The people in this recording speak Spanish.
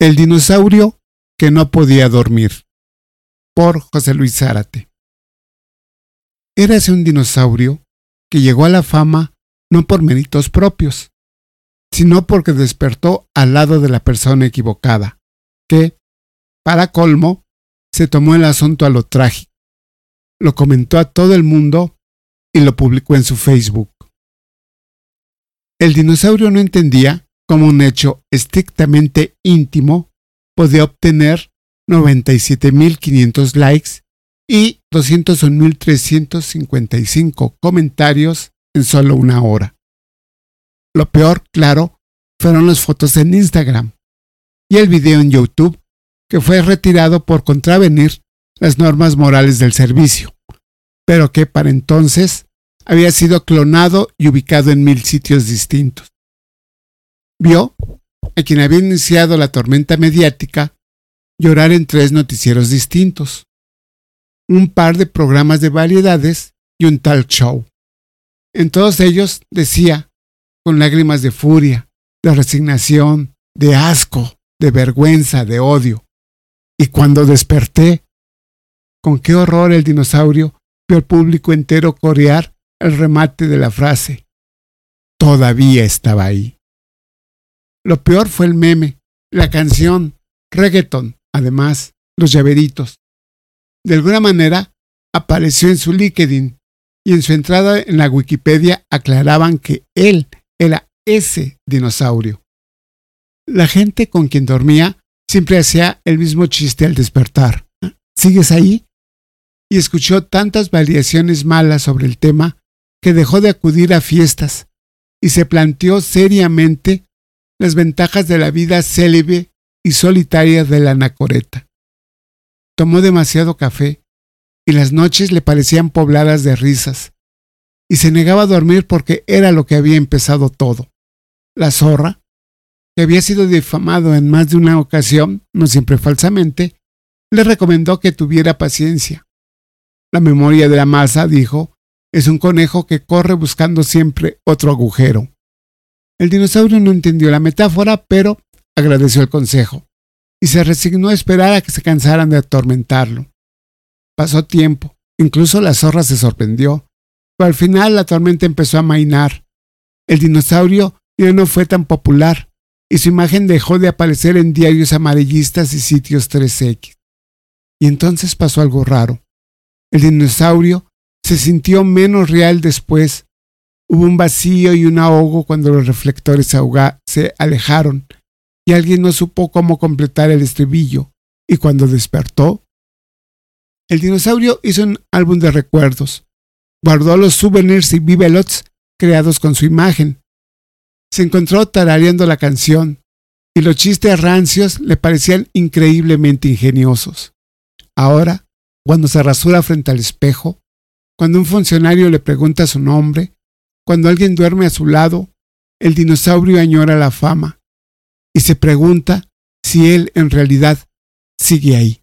El dinosaurio que no podía dormir. Por José Luis Zárate. Érase un dinosaurio que llegó a la fama no por méritos propios, sino porque despertó al lado de la persona equivocada, que, para colmo, se tomó el asunto a lo trágico. Lo comentó a todo el mundo y lo publicó en su Facebook. El dinosaurio no entendía como un hecho estrictamente íntimo, podía obtener 97.500 likes y 201.355 comentarios en solo una hora. Lo peor, claro, fueron las fotos en Instagram y el video en YouTube, que fue retirado por contravenir las normas morales del servicio, pero que para entonces había sido clonado y ubicado en mil sitios distintos vio a quien había iniciado la tormenta mediática llorar en tres noticieros distintos, un par de programas de variedades y un talk show. En todos ellos decía, con lágrimas de furia, de resignación, de asco, de vergüenza, de odio. Y cuando desperté, con qué horror el dinosaurio vio al público entero corear el remate de la frase. Todavía estaba ahí. Lo peor fue el meme, la canción, reggaeton, además, los llaveritos. De alguna manera, apareció en su LinkedIn y en su entrada en la Wikipedia aclaraban que él era ese dinosaurio. La gente con quien dormía siempre hacía el mismo chiste al despertar. ¿Sigues ahí? Y escuchó tantas variaciones malas sobre el tema que dejó de acudir a fiestas y se planteó seriamente las ventajas de la vida célebre y solitaria de la anacoreta. Tomó demasiado café y las noches le parecían pobladas de risas, y se negaba a dormir porque era lo que había empezado todo. La zorra, que había sido difamado en más de una ocasión, no siempre falsamente, le recomendó que tuviera paciencia. La memoria de la masa, dijo, es un conejo que corre buscando siempre otro agujero. El dinosaurio no entendió la metáfora, pero agradeció el consejo y se resignó a esperar a que se cansaran de atormentarlo. Pasó tiempo, incluso la zorra se sorprendió, pero al final la tormenta empezó a mainar. El dinosaurio ya no fue tan popular y su imagen dejó de aparecer en diarios amarillistas y sitios 3X. Y entonces pasó algo raro. El dinosaurio se sintió menos real después Hubo un vacío y un ahogo cuando los reflectores se alejaron y alguien no supo cómo completar el estribillo. Y cuando despertó, el dinosaurio hizo un álbum de recuerdos. Guardó los souvenirs y bibelots creados con su imagen. Se encontró tarareando la canción y los chistes rancios le parecían increíblemente ingeniosos. Ahora, cuando se rasura frente al espejo, cuando un funcionario le pregunta su nombre, cuando alguien duerme a su lado, el dinosaurio añora la fama y se pregunta si él en realidad sigue ahí.